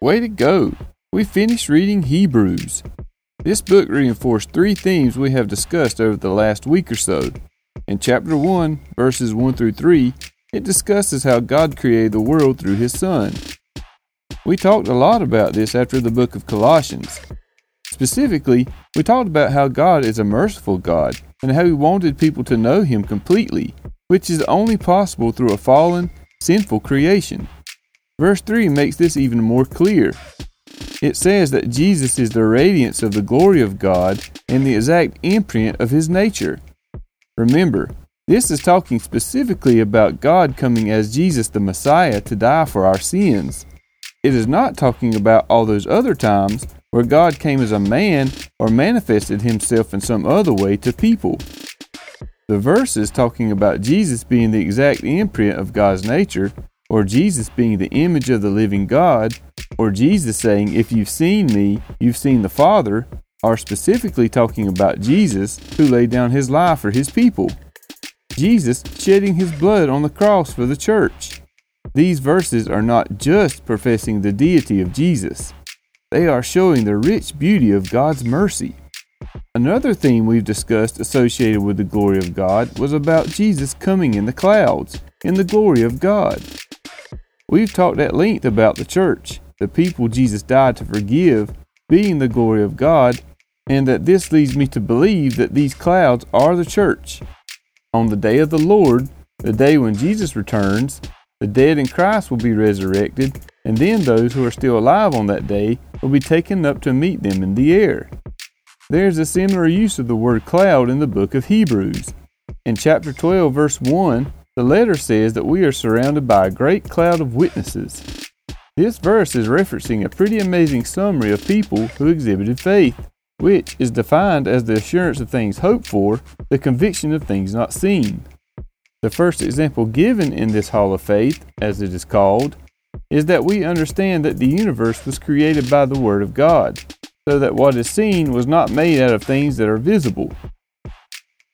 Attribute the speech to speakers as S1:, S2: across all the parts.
S1: Way to go! We finished reading Hebrews. This book reinforced three themes we have discussed over the last week or so. In chapter 1, verses 1 through 3, it discusses how God created the world through His Son. We talked a lot about this after the book of Colossians. Specifically, we talked about how God is a merciful God and how He wanted people to know Him completely, which is only possible through a fallen, sinful creation. Verse 3 makes this even more clear. It says that Jesus is the radiance of the glory of God and the exact imprint of His nature. Remember, this is talking specifically about God coming as Jesus the Messiah to die for our sins. It is not talking about all those other times where God came as a man or manifested himself in some other way to people. The verses talking about Jesus being the exact imprint of God's nature, or Jesus being the image of the living God, or Jesus saying, If you've seen me, you've seen the Father, are specifically talking about Jesus who laid down his life for his people. Jesus shedding his blood on the cross for the church. These verses are not just professing the deity of Jesus, they are showing the rich beauty of God's mercy. Another theme we've discussed associated with the glory of God was about Jesus coming in the clouds, in the glory of God. We've talked at length about the church, the people Jesus died to forgive, being the glory of God, and that this leads me to believe that these clouds are the church. On the day of the Lord, the day when Jesus returns, the dead in Christ will be resurrected, and then those who are still alive on that day will be taken up to meet them in the air. There is a similar use of the word cloud in the book of Hebrews. In chapter 12, verse 1, the letter says that we are surrounded by a great cloud of witnesses. This verse is referencing a pretty amazing summary of people who exhibited faith, which is defined as the assurance of things hoped for, the conviction of things not seen. The first example given in this Hall of Faith, as it is called, is that we understand that the universe was created by the Word of God, so that what is seen was not made out of things that are visible.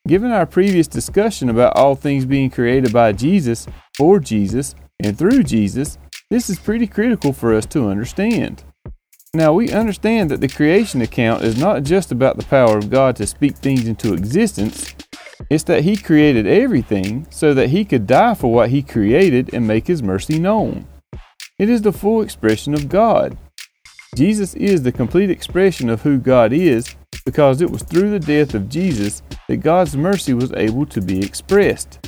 S1: Given our previous discussion about all things being created by Jesus, for Jesus, and through Jesus, this is pretty critical for us to understand. Now, we understand that the creation account is not just about the power of God to speak things into existence, it's that He created everything so that He could die for what He created and make His mercy known. It is the full expression of God. Jesus is the complete expression of who God is because it was through the death of Jesus that God's mercy was able to be expressed.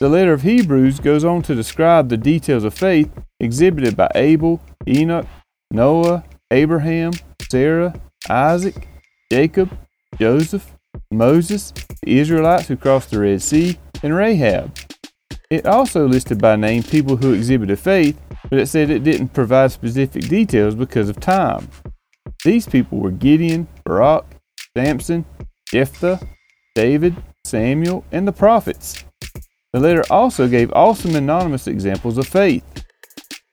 S1: The letter of Hebrews goes on to describe the details of faith exhibited by Abel, Enoch, Noah, Abraham, Sarah, Isaac, Jacob, Joseph, Moses, the Israelites who crossed the Red Sea, and Rahab. It also listed by name people who exhibited faith but it said it didn't provide specific details because of time. These people were Gideon, Barak, Samson, Jephthah, David, Samuel, and the prophets. The letter also gave awesome anonymous examples of faith.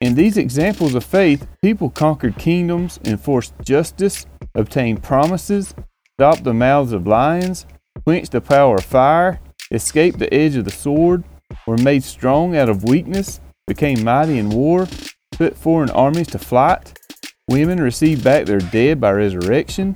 S1: In these examples of faith, people conquered kingdoms, enforced justice, obtained promises, stopped the mouths of lions, quenched the power of fire, escaped the edge of the sword, were made strong out of weakness, became mighty in war, put foreign armies to flight. Women received back their dead by resurrection.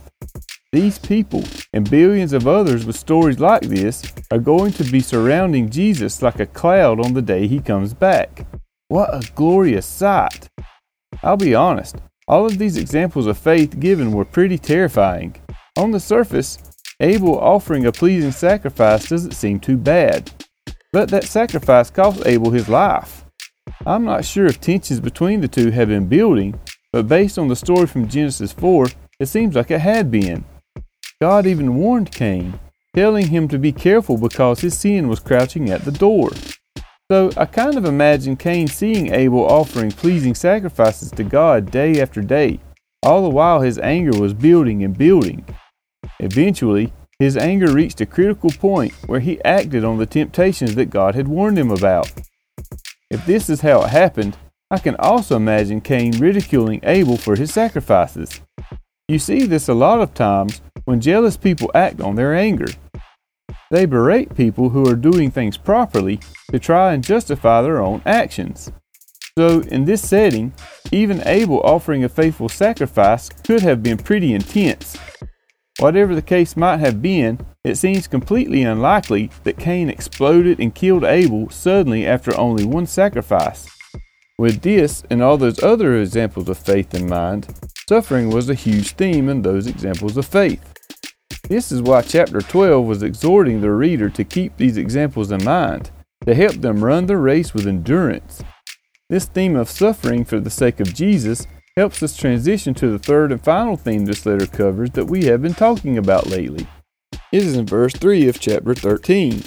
S1: These people and billions of others with stories like this are going to be surrounding Jesus like a cloud on the day he comes back. What a glorious sight! I'll be honest, all of these examples of faith given were pretty terrifying. On the surface, Abel offering a pleasing sacrifice doesn't seem too bad. But that sacrifice cost Abel his life. I'm not sure if tensions between the two have been building, but based on the story from Genesis 4, it seems like it had been. God even warned Cain, telling him to be careful because his sin was crouching at the door. So I kind of imagine Cain seeing Abel offering pleasing sacrifices to God day after day, All the while, his anger was building and building. Eventually, his anger reached a critical point where he acted on the temptations that God had warned him about. If this is how it happened, I can also imagine Cain ridiculing Abel for his sacrifices. You see this a lot of times when jealous people act on their anger. They berate people who are doing things properly to try and justify their own actions. So, in this setting, even Abel offering a faithful sacrifice could have been pretty intense. Whatever the case might have been, it seems completely unlikely that Cain exploded and killed Abel suddenly after only one sacrifice. With this and all those other examples of faith in mind, suffering was a huge theme in those examples of faith. This is why chapter 12 was exhorting the reader to keep these examples in mind, to help them run the race with endurance. This theme of suffering for the sake of Jesus helps us transition to the third and final theme this letter covers that we have been talking about lately. It is in verse 3 of chapter 13.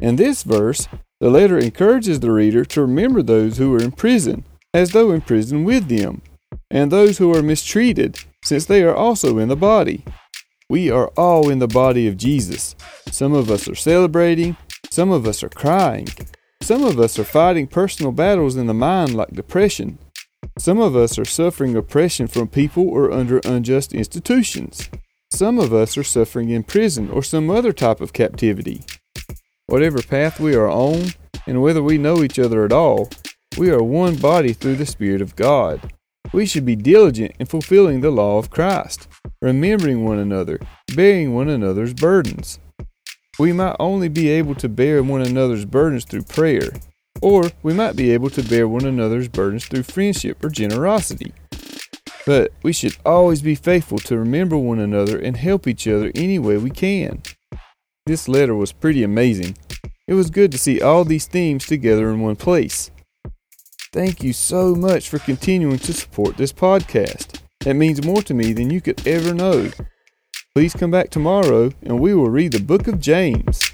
S1: In this verse, the letter encourages the reader to remember those who are in prison, as though in prison with them, and those who are mistreated, since they are also in the body. We are all in the body of Jesus. Some of us are celebrating, some of us are crying, some of us are fighting personal battles in the mind like depression. Some of us are suffering oppression from people or under unjust institutions. Some of us are suffering in prison or some other type of captivity. Whatever path we are on, and whether we know each other at all, we are one body through the Spirit of God. We should be diligent in fulfilling the law of Christ, remembering one another, bearing one another's burdens. We might only be able to bear one another's burdens through prayer, or we might be able to bear one another's burdens through friendship or generosity. But we should always be faithful to remember one another and help each other any way we can. This letter was pretty amazing. It was good to see all these themes together in one place. Thank you so much for continuing to support this podcast. It means more to me than you could ever know. Please come back tomorrow and we will read the book of James.